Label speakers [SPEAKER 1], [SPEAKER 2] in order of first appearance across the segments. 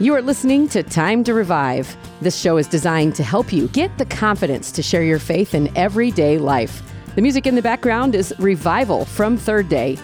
[SPEAKER 1] You are listening to Time to Revive. This show is designed to help you get the confidence to share your faith in everyday life. The music in the background is Revival from Third Day.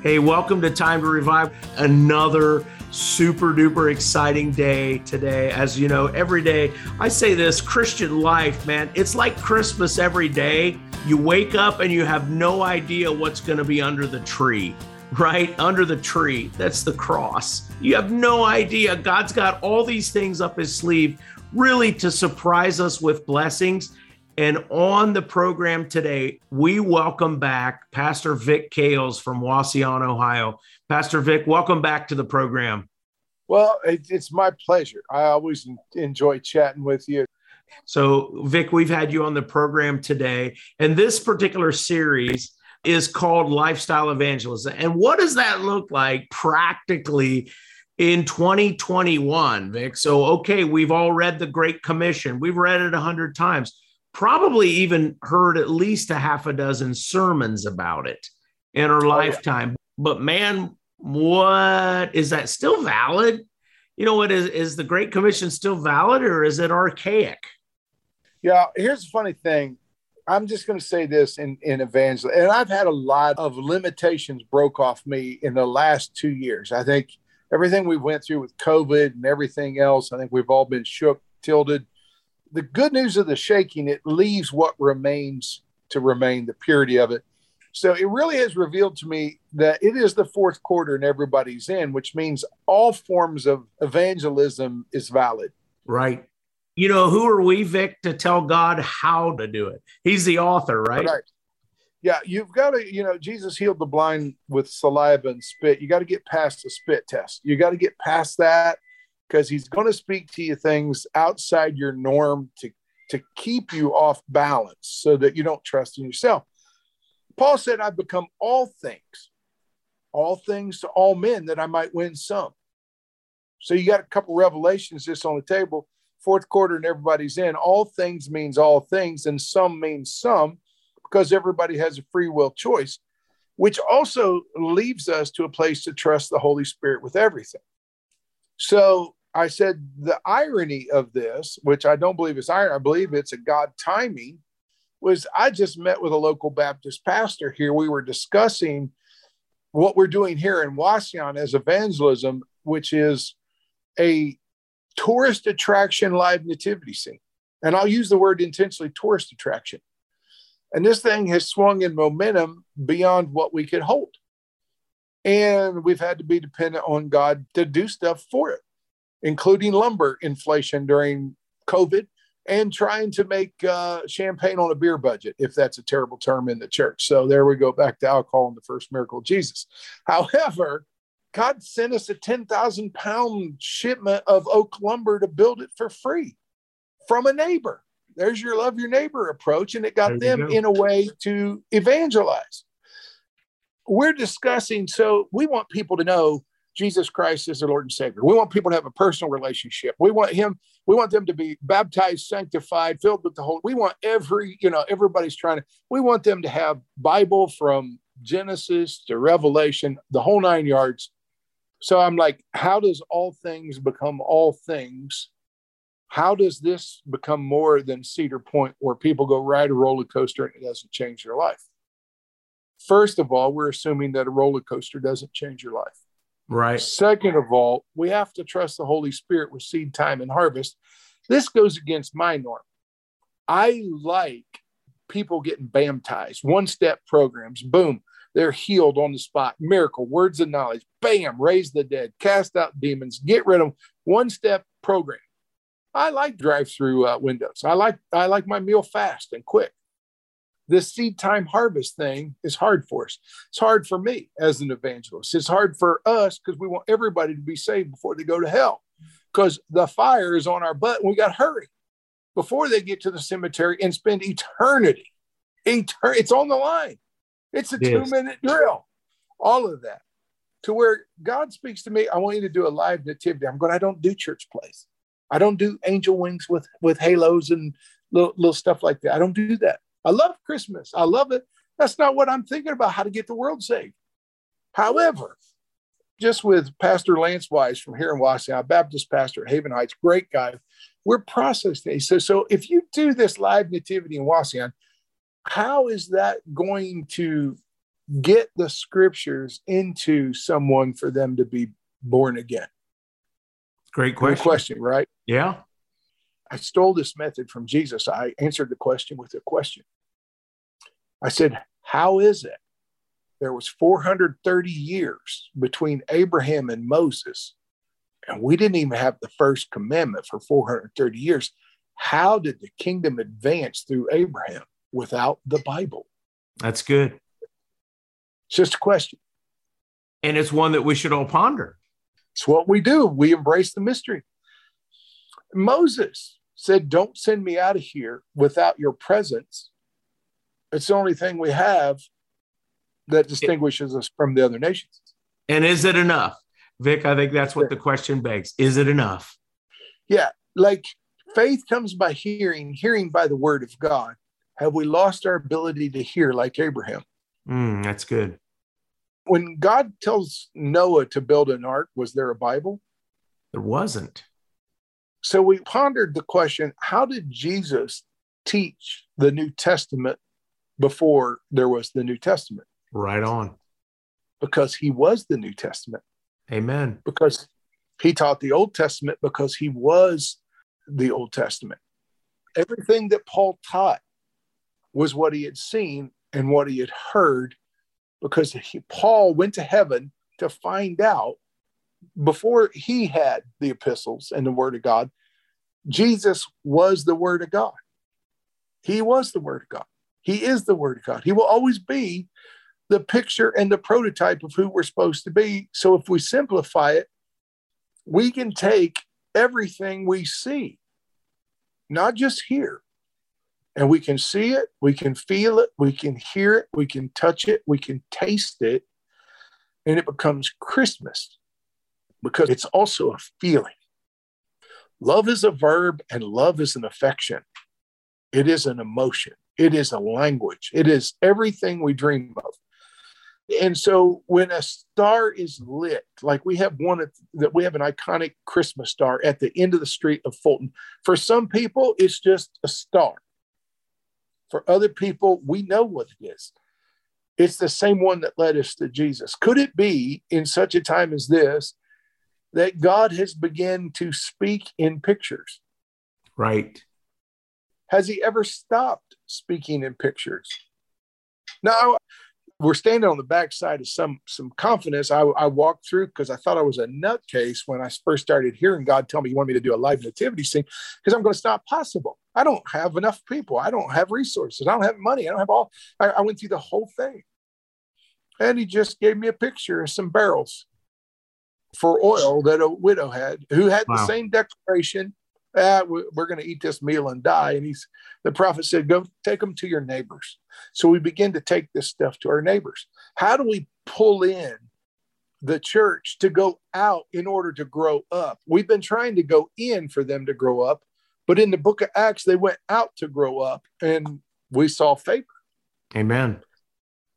[SPEAKER 2] Hey, welcome to Time to Revive. Another super duper exciting day today. As you know, every day I say this Christian life, man, it's like Christmas every day. You wake up and you have no idea what's going to be under the tree right under the tree. That's the cross. You have no idea. God's got all these things up his sleeve, really to surprise us with blessings. And on the program today, we welcome back Pastor Vic Kales from Wauseon, Ohio. Pastor Vic, welcome back to the program.
[SPEAKER 3] Well, it's my pleasure. I always enjoy chatting with you.
[SPEAKER 2] So, Vic, we've had you on the program today, and this particular series is called lifestyle evangelism. And what does that look like practically in 2021, Vic? So, okay, we've all read the Great Commission, we've read it a hundred times, probably even heard at least a half a dozen sermons about it in our oh, lifetime. Yeah. But man, what is that still valid? You know what is is the Great Commission still valid or is it archaic?
[SPEAKER 3] Yeah, here's the funny thing. I'm just going to say this in, in evangelism, and I've had a lot of limitations broke off me in the last two years. I think everything we went through with COVID and everything else, I think we've all been shook, tilted. The good news of the shaking, it leaves what remains to remain, the purity of it. So it really has revealed to me that it is the fourth quarter and everybody's in, which means all forms of evangelism is valid.
[SPEAKER 2] Right you know, who are we, Vic, to tell God how to do it? He's the author, right? Right.
[SPEAKER 3] Yeah, you've got to, you know, Jesus healed the blind with saliva and spit. You got to get past the spit test. You got to get past that because he's going to speak to you things outside your norm to to keep you off balance so that you don't trust in yourself. Paul said, I've become all things, all things to all men that I might win some. So you got a couple revelations just on the table fourth quarter and everybody's in. All things means all things, and some means some because everybody has a free will choice, which also leaves us to a place to trust the Holy Spirit with everything. So I said the irony of this, which I don't believe is irony, I believe it's a God timing, was I just met with a local Baptist pastor here. We were discussing what we're doing here in Wauseon as evangelism, which is a tourist attraction live nativity scene. And I'll use the word intentionally tourist attraction. And this thing has swung in momentum beyond what we could hold. And we've had to be dependent on God to do stuff for it, including lumber inflation during COVID and trying to make uh, champagne on a beer budget, if that's a terrible term in the church. So there we go back to alcohol and the first miracle of Jesus. However, God sent us a 10,000 pound shipment of oak lumber to build it for free from a neighbor. There's your love your neighbor approach, and it got them go. in a way to evangelize. We're discussing, so we want people to know Jesus Christ is their Lord and Savior. We want people to have a personal relationship. We want him, we want them to be baptized, sanctified, filled with the Holy. We want every, you know, everybody's trying to, we want them to have Bible from Genesis to Revelation, the whole nine yards so I'm like, how does all things become all things? How does this become more than Cedar Point, where people go ride a roller coaster and it doesn't change their life? First of all, we're assuming that a roller coaster doesn't change your life.
[SPEAKER 2] Right.
[SPEAKER 3] Second of all, we have to trust the Holy Spirit with seed time and harvest. This goes against my norm. I like people getting baptized, one step programs, boom, they're healed on the spot. Miracle, words of knowledge, bam, raise the dead, cast out demons, get rid of them. One step program. I like drive through uh, windows. I like I like my meal fast and quick. This seed time harvest thing is hard for us. It's hard for me as an evangelist. It's hard for us because we want everybody to be saved before they go to hell. Because the fire is on our butt and we got to hurry before they get to the cemetery and spend eternity. Etern- it's on the line. It's a two minute drill, all of that. To where God speaks to me, I want you to do a live nativity. I'm going, I don't do church plays. I don't do angel wings with, with halos and little, little stuff like that. I don't do that. I love Christmas. I love it. That's not what I'm thinking about how to get the world saved. However, just with Pastor Lance Wise from here in Wauseon, Baptist pastor at Haven Heights, great guy. We're processing. So, so if you do this live nativity in Wauseon, how is that going to get the scriptures into someone for them to be born again?
[SPEAKER 2] Great question.
[SPEAKER 3] Great question, right?
[SPEAKER 2] Yeah.
[SPEAKER 3] I stole this method from Jesus. I answered the question with a question. I said, How is it there was 430 years between Abraham and Moses, and we didn't even have the first commandment for 430 years? How did the kingdom advance through Abraham without the Bible?
[SPEAKER 2] That's good.
[SPEAKER 3] It's just a question.
[SPEAKER 2] And it's one that we should all ponder.
[SPEAKER 3] It's what we do. We embrace the mystery. Moses said, Don't send me out of here without your presence. It's the only thing we have that distinguishes us from the other nations.
[SPEAKER 2] And is it enough? Vic, I think that's what the question begs. Is it enough?
[SPEAKER 3] Yeah. Like faith comes by hearing, hearing by the word of God. Have we lost our ability to hear like Abraham?
[SPEAKER 2] Mm, that's good.
[SPEAKER 3] When God tells Noah to build an ark, was there a Bible?
[SPEAKER 2] There wasn't.
[SPEAKER 3] So we pondered the question how did Jesus teach the New Testament before there was the New Testament?
[SPEAKER 2] Right on.
[SPEAKER 3] Because he was the New Testament.
[SPEAKER 2] Amen.
[SPEAKER 3] Because he taught the Old Testament because he was the Old Testament. Everything that Paul taught was what he had seen and what he had heard because he, Paul went to heaven to find out before he had the epistles and the word of God, Jesus was the word of God. He was the word of God. He is the word of God. He will always be the picture and the prototype of who we're supposed to be. So if we simplify it, we can take everything we see, not just here, and we can see it, we can feel it, we can hear it, we can touch it, we can taste it, and it becomes Christmas because it's also a feeling. Love is a verb and love is an affection. It is an emotion. It is a language. It is everything we dream of. And so when a star is lit, like we have one that we have an iconic Christmas star at the end of the street of Fulton. For some people, it's just a star. For other people, we know what it is. It's the same one that led us to Jesus. Could it be in such a time as this that God has begun to speak in pictures?
[SPEAKER 2] Right.
[SPEAKER 3] Has he ever stopped speaking in pictures? Now, we're standing on the backside of some some confidence. I, I walked through because I thought I was a nutcase when I first started hearing God tell me He wanted me to do a live nativity scene because I'm going to stop possible. I don't have enough people. I don't have resources. I don't have money. I don't have all. I, I went through the whole thing, and He just gave me a picture of some barrels for oil that a widow had who had wow. the same declaration ah, we're going to eat this meal and die. And he's the prophet said, go take them to your neighbors. So we begin to take this stuff to our neighbors. How do we pull in the church to go out in order to grow up? We've been trying to go in for them to grow up, but in the book of Acts, they went out to grow up and we saw favor.
[SPEAKER 2] Amen.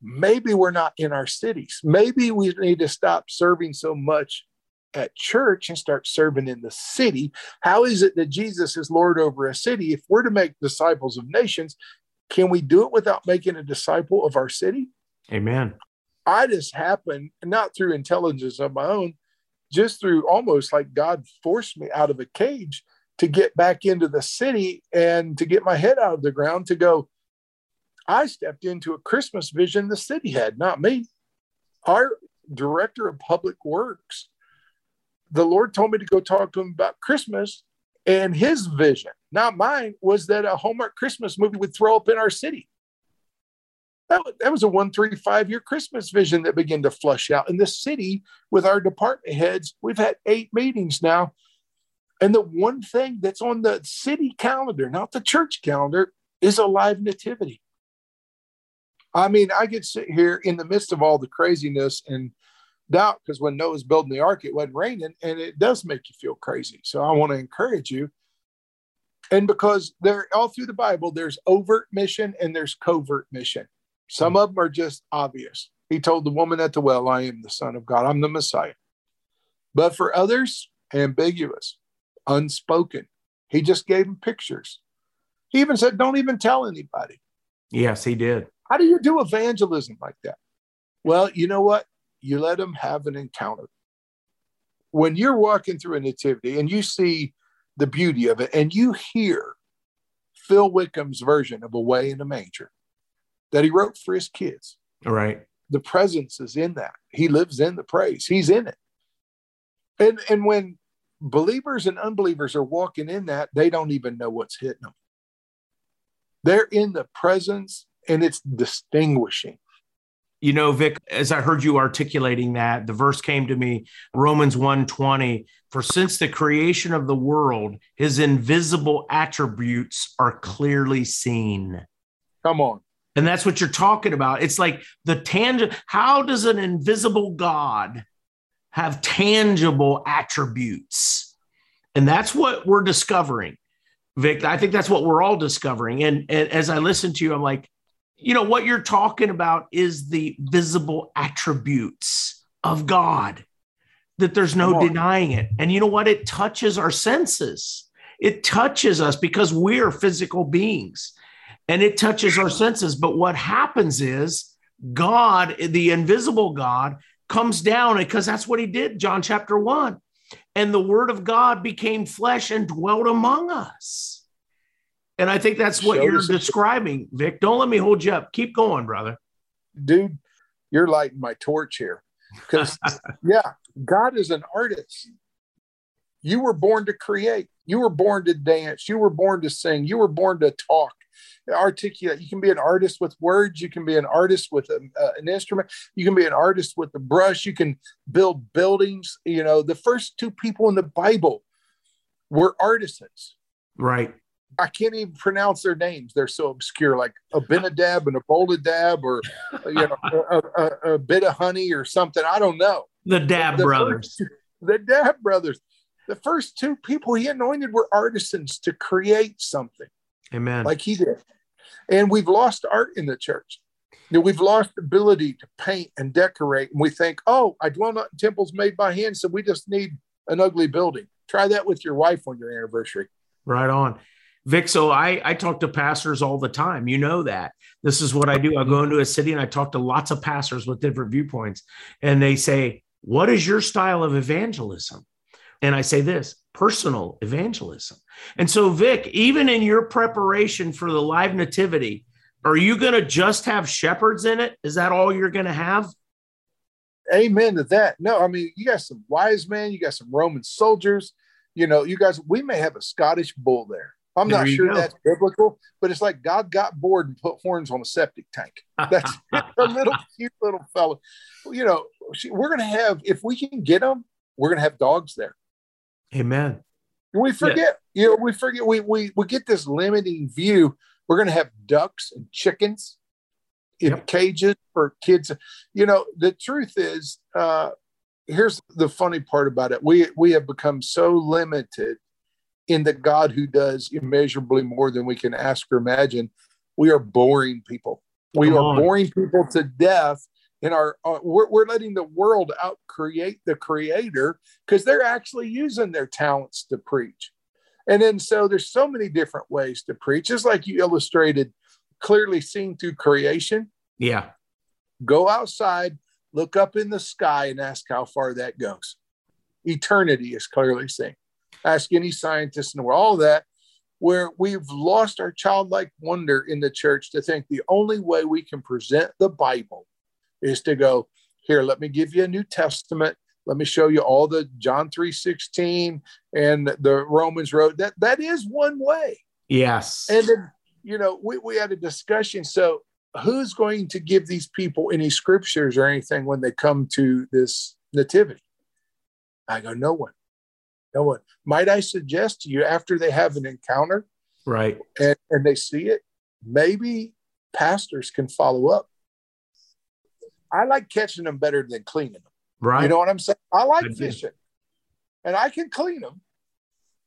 [SPEAKER 3] Maybe we're not in our cities. Maybe we need to stop serving so much at church and start serving in the city. How is it that Jesus is Lord over a city? If we're to make disciples of nations, can we do it without making a disciple of our city?
[SPEAKER 2] Amen.
[SPEAKER 3] I just happened, not through intelligence of my own, just through almost like God forced me out of a cage to get back into the city and to get my head out of the ground to go. I stepped into a Christmas vision the city had, not me. Our director of public works the Lord told me to go talk to him about Christmas. And his vision, not mine, was that a Hallmark Christmas movie would throw up in our city. That, that was a one, three, five year Christmas vision that began to flush out. In the city, with our department heads, we've had eight meetings now. And the one thing that's on the city calendar, not the church calendar, is a live nativity. I mean, I could sit here in the midst of all the craziness and doubt because when Noah's building the ark, it wasn't raining and it does make you feel crazy. So I want to encourage you. And because they're all through the Bible, there's overt mission and there's covert mission. Some of them are just obvious. He told the woman at the well, I am the Son of God, I'm the Messiah. But for others, ambiguous, unspoken. He just gave him pictures. He even said, Don't even tell anybody.
[SPEAKER 2] Yes, he did.
[SPEAKER 3] How do you do evangelism like that? Well, you know what? You let them have an encounter. When you're walking through a nativity and you see the beauty of it and you hear Phil Wickham's version of Away in a Manger that he wrote for his kids.
[SPEAKER 2] All right.
[SPEAKER 3] The presence is in that. He lives in the praise. He's in it. And and when believers and unbelievers are walking in that, they don't even know what's hitting them. They're in the presence and it's distinguishing.
[SPEAKER 2] You know, Vic, as I heard you articulating that, the verse came to me, Romans 1:20, for since the creation of the world, his invisible attributes are clearly seen.
[SPEAKER 3] Come on.
[SPEAKER 2] And that's what you're talking about. It's like the tangent How does an invisible God have tangible attributes? And that's what we're discovering, Vic. I think that's what we're all discovering. And, and as I listen to you, I'm like, you know, what you're talking about is the visible attributes of God, that there's no denying it. And you know what? It touches our senses, it touches us because we're physical beings and it touches our senses. But what happens is God, the invisible God, comes down because that's what he did, John chapter 1. And the word of God became flesh and dwelt among us. And I think that's what Show you're describing, Vic. Don't let me hold you up. Keep going, brother.
[SPEAKER 3] Dude, you're lighting my torch here. Because, yeah, God is an artist. You were born to create, you were born to dance, you were born to sing, you were born to talk articulate. You can be an artist with words. You can be an artist with a, uh, an instrument. You can be an artist with a brush. You can build buildings. You know, the first two people in the Bible were artisans.
[SPEAKER 2] Right.
[SPEAKER 3] I can't even pronounce their names. They're so obscure, like Abinadab and Aboladab, or you know, a, a, a, bit of honey or something. I don't know.
[SPEAKER 2] The Dab the brothers.
[SPEAKER 3] First, the Dab brothers. The first two people he anointed were artisans to create something.
[SPEAKER 2] Amen.
[SPEAKER 3] Like he did. And we've lost art in the church. You know, we've lost the ability to paint and decorate. And we think, oh, I dwell not in temples made by hand, so we just need an ugly building. Try that with your wife on your anniversary.
[SPEAKER 2] Right on. Vic, so I, I talk to pastors all the time. You know that. This is what I do. I go into a city and I talk to lots of pastors with different viewpoints. And they say, What is your style of evangelism? And I say this personal evangelism. And so, Vic, even in your preparation for the live nativity, are you going to just have shepherds in it? Is that all you're going to have?
[SPEAKER 3] Amen to that. No, I mean, you got some wise men, you got some Roman soldiers. You know, you guys, we may have a Scottish bull there. I'm there not sure go. that's biblical, but it's like God got bored and put horns on a septic tank. That's a little cute little fellow. You know, we're going to have, if we can get them, we're going to have dogs there.
[SPEAKER 2] Amen.
[SPEAKER 3] We forget, yeah. you know, we forget, we, we, we get this limiting view. We're going to have ducks and chickens in yep. cages for kids. You know, the truth is, uh, here's the funny part about it. We, we have become so limited in the God who does immeasurably more than we can ask or imagine. We are boring people. We Come are on. boring people to death in our uh, we're, we're letting the world out create the creator because they're actually using their talents to preach. And then so there's so many different ways to preach. Just like you illustrated clearly seen through creation.
[SPEAKER 2] Yeah.
[SPEAKER 3] Go outside look up in the sky and ask how far that goes. Eternity is clearly seen. Ask any scientist in the world. All that where we've lost our childlike wonder in the church to think the only way we can present the bible is to go here let me give you a new testament. Let me show you all the john 3.16 and the romans road that that is one way.
[SPEAKER 2] Yes.
[SPEAKER 3] And then you know we, we had a discussion. So who's going to give these people any scriptures or anything when they come to this nativity? I go no one. No one. Might i suggest to you after they have an encounter
[SPEAKER 2] right.
[SPEAKER 3] and, and they see it maybe pastors can follow up I like catching them better than cleaning them.
[SPEAKER 2] Right.
[SPEAKER 3] You know what I'm saying? I like I fishing and I can clean them.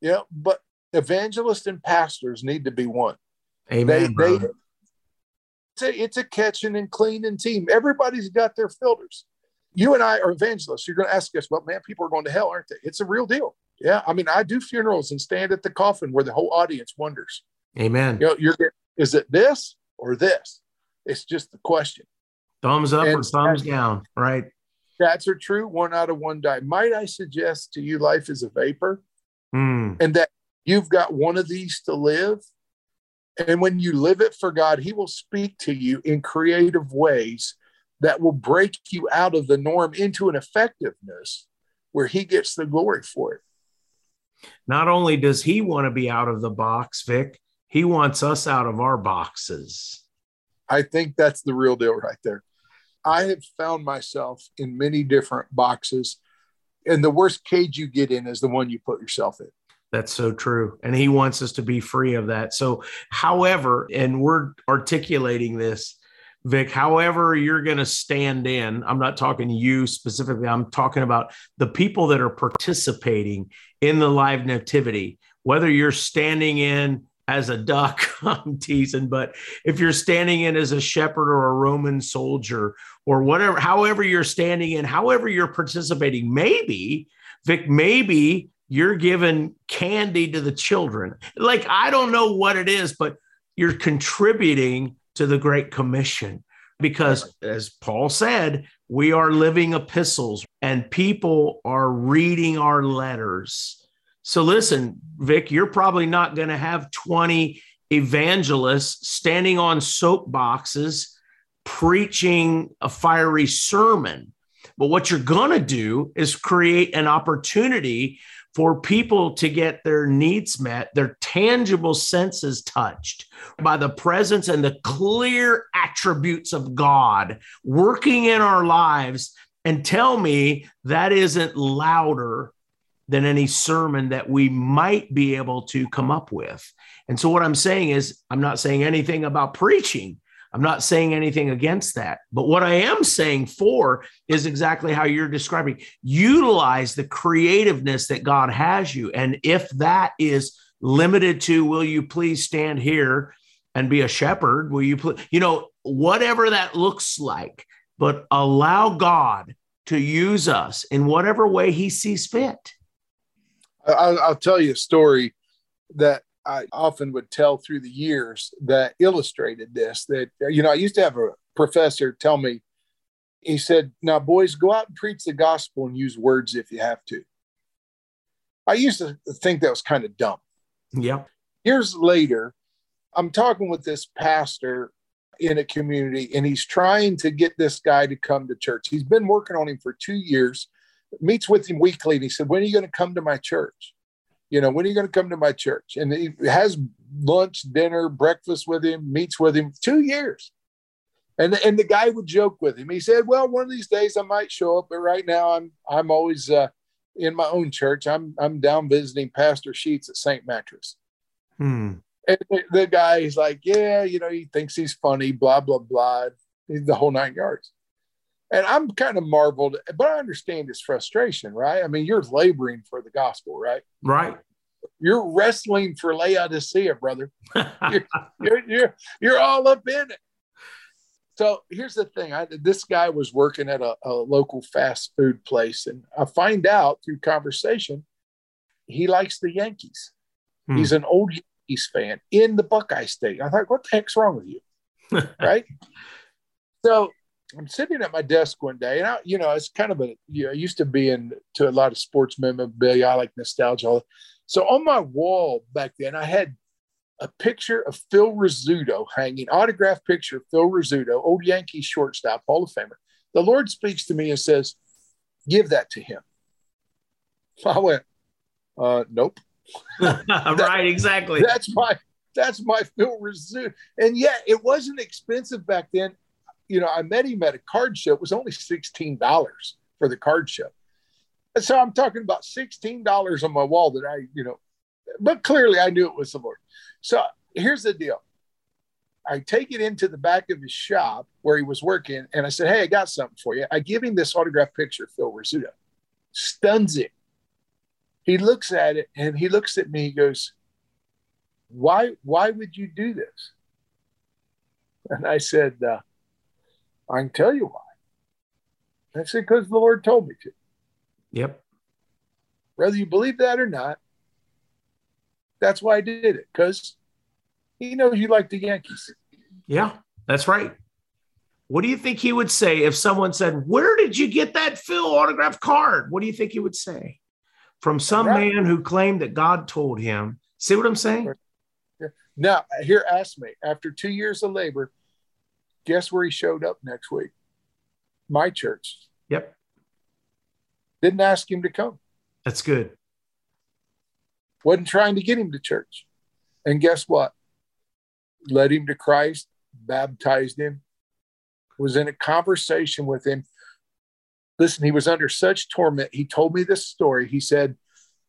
[SPEAKER 3] You know, but evangelists and pastors need to be one.
[SPEAKER 2] Amen. They, they,
[SPEAKER 3] it's, a, it's a catching and cleaning team. Everybody's got their filters. you and I are evangelists. You're going to ask us, well, man, people are going to hell, aren't they? It's a real deal. Yeah. I mean, I do funerals and stand at the coffin where the whole audience wonders.
[SPEAKER 2] Amen.
[SPEAKER 3] You know, you're is it this or this? It's just the question.
[SPEAKER 2] Thumbs up and or thumbs down, right?
[SPEAKER 3] That's are true. One out of one die. Might I suggest to you, life is a vapor,
[SPEAKER 2] mm.
[SPEAKER 3] and that you've got one of these to live. And when you live it for God, He will speak to you in creative ways that will break you out of the norm into an effectiveness where He gets the glory for it.
[SPEAKER 2] Not only does He want to be out of the box, Vic, He wants us out of our boxes.
[SPEAKER 3] I think that's the real deal right there. I have found myself in many different boxes, and the worst cage you get in is the one you put yourself in.
[SPEAKER 2] That's so true. And he wants us to be free of that. So, however, and we're articulating this, Vic, however, you're going to stand in, I'm not talking you specifically, I'm talking about the people that are participating in the live nativity, whether you're standing in as a duck, I'm teasing, but if you're standing in as a shepherd or a Roman soldier or whatever, however you're standing in, however you're participating, maybe, Vic, maybe you're giving candy to the children. Like, I don't know what it is, but you're contributing to the Great Commission because, as Paul said, we are living epistles and people are reading our letters so listen, Vic, you're probably not going to have 20 evangelists standing on soapboxes preaching a fiery sermon. But what you're going to do is create an opportunity for people to get their needs met, their tangible senses touched by the presence and the clear attributes of God working in our lives. And tell me that isn't louder than any sermon that we might be able to come up with. And so, what I'm saying is, I'm not saying anything about preaching. I'm not saying anything against that. But what I am saying for is exactly how you're describing. Utilize the creativeness that God has you. And if that is limited to, will you please stand here and be a shepherd? Will you, please, you know, whatever that looks like, but allow God to use us in whatever way he sees fit.
[SPEAKER 3] I'll, I'll tell you a story that I often would tell through the years that illustrated this. That, you know, I used to have a professor tell me, he said, Now, boys, go out and preach the gospel and use words if you have to. I used to think that was kind of dumb.
[SPEAKER 2] Yeah.
[SPEAKER 3] Years later, I'm talking with this pastor in a community, and he's trying to get this guy to come to church. He's been working on him for two years meets with him weekly. And he said, When are you going to come to my church? You know, when are you going to come to my church? And he has lunch, dinner, breakfast with him, meets with him two years. And, and the guy would joke with him. He said, Well, one of these days I might show up, but right now I'm I'm always uh, in my own church. I'm I'm down visiting Pastor Sheets at St. Mattress.
[SPEAKER 2] Hmm.
[SPEAKER 3] And the, the guy is like, Yeah, you know, he thinks he's funny, blah, blah, blah. He's the whole nine yards. And I'm kind of marveled, but I understand his frustration, right? I mean, you're laboring for the gospel, right?
[SPEAKER 2] Right.
[SPEAKER 3] You're wrestling for Laodicea, brother. you're, you're, you're, you're, all up in it. So here's the thing I, this guy was working at a, a local fast food place, and I find out through conversation he likes the Yankees. Hmm. He's an old Yankees fan in the Buckeye State. I thought, what the heck's wrong with you? right? So I'm sitting at my desk one day, and I, you know, it's kind of a, you know, I used to be into a lot of sports memorabilia. I like nostalgia. So on my wall back then, I had a picture of Phil Rizzuto hanging, autographed picture of Phil Rizzuto, old Yankee shortstop, Hall of Famer. The Lord speaks to me and says, "Give that to him." I went, uh, "Nope."
[SPEAKER 2] right, exactly.
[SPEAKER 3] That's my that's my Phil Rizzuto, and yet it wasn't expensive back then you know, I met him at a card show. It was only $16 for the card show. And so I'm talking about $16 on my wall that I, you know, but clearly I knew it was the Lord. So here's the deal. I take it into the back of his shop where he was working, and I said, Hey, I got something for you. I give him this autographed picture Phil Rizzuto. Stuns him. He looks at it and he looks at me, he goes, Why, why would you do this? And I said, uh, I can tell you why. Said, because the Lord told me to.
[SPEAKER 2] Yep.
[SPEAKER 3] Whether you believe that or not, that's why I did it, because he knows you like the Yankees.
[SPEAKER 2] Yeah, that's right. What do you think he would say if someone said, Where did you get that Phil autograph card? What do you think he would say? From some right. man who claimed that God told him. See what I'm saying?
[SPEAKER 3] Now, here, ask me after two years of labor, guess where he showed up next week? My church.
[SPEAKER 2] Yep.
[SPEAKER 3] Didn't ask him to come.
[SPEAKER 2] That's good.
[SPEAKER 3] Wasn't trying to get him to church. And guess what? Led him to Christ, baptized him, was in a conversation with him. Listen, he was under such torment. He told me this story. He said,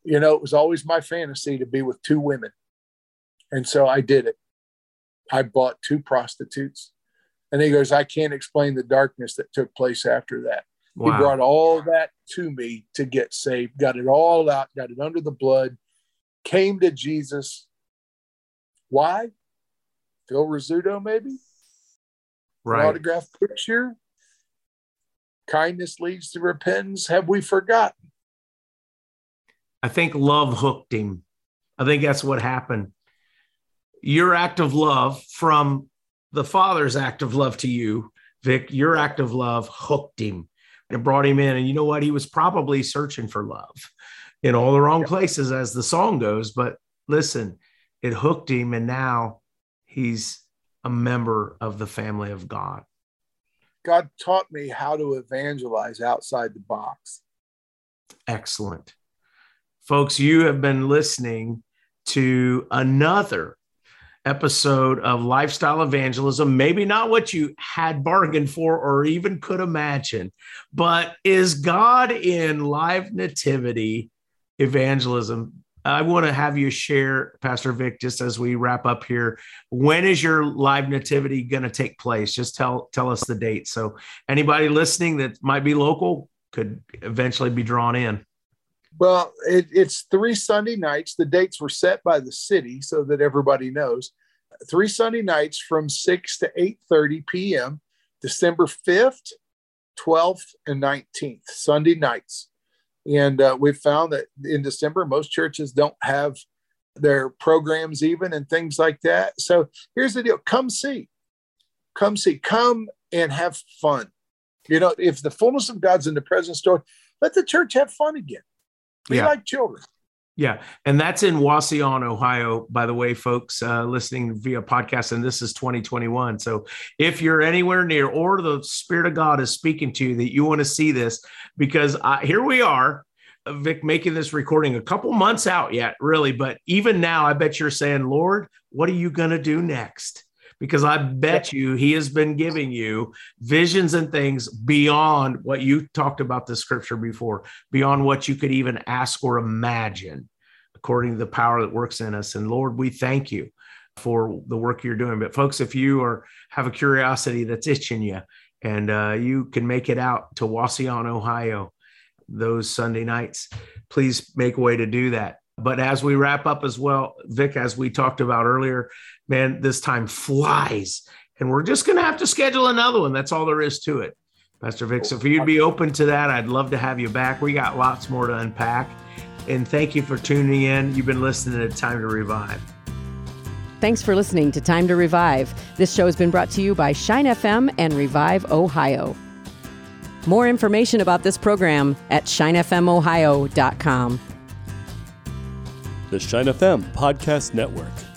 [SPEAKER 3] You know, it was always my fantasy to be with two women. And so I did it. I bought two prostitutes. And he goes, I can't explain the darkness that took place after that. Wow. He brought all that to me to get saved, got it all out, got it under the blood, came to Jesus. Why? Phil Rizzuto, maybe? Right. Autograph picture. Kindness leads to repentance. Have we forgotten?
[SPEAKER 2] I think love hooked him. I think that's what happened. Your act of love from the Father's act of love to you, Vic, your act of love hooked him and brought him in. And you know what? He was probably searching for love in all the wrong places, as the song goes. But listen, it hooked him. And now he's a member of the family of God.
[SPEAKER 3] God taught me how to evangelize outside the box.
[SPEAKER 2] Excellent. Folks, you have been listening to another episode of Lifestyle Evangelism. Maybe not what you had bargained for or even could imagine, but is God in live nativity evangelism I want to have you share, Pastor Vic, just as we wrap up here. When is your live nativity going to take place? Just tell tell us the date. So anybody listening that might be local could eventually be drawn in.
[SPEAKER 3] Well, it, it's three Sunday nights. The dates were set by the city so that everybody knows. Three Sunday nights from six to eight thirty p.m. December fifth, twelfth, and nineteenth. Sunday nights. And uh, we've found that in December, most churches don't have their programs even and things like that. So here's the deal come see, come see, come and have fun. You know, if the fullness of God's in the present story, let the church have fun again. Be yeah. like children.
[SPEAKER 2] Yeah. And that's in Wauseon, Ohio, by the way, folks uh, listening via podcast. And this is 2021. So if you're anywhere near or the Spirit of God is speaking to you that you want to see this, because I, here we are, Vic, making this recording a couple months out yet, really. But even now, I bet you're saying, Lord, what are you going to do next? Because I bet you he has been giving you visions and things beyond what you talked about the scripture before, beyond what you could even ask or imagine, according to the power that works in us. And Lord, we thank you for the work you're doing. But folks, if you are have a curiosity that's itching you, and uh, you can make it out to Wauseon, Ohio, those Sunday nights, please make a way to do that. But as we wrap up as well, Vic, as we talked about earlier, man, this time flies. And we're just going to have to schedule another one. That's all there is to it. Pastor Vic, so if you'd be open to that, I'd love to have you back. We got lots more to unpack. And thank you for tuning in. You've been listening to Time to Revive.
[SPEAKER 1] Thanks for listening to Time to Revive. This show has been brought to you by Shine FM and Revive Ohio. More information about this program at shinefmohio.com.
[SPEAKER 4] The Shine FM Podcast Network.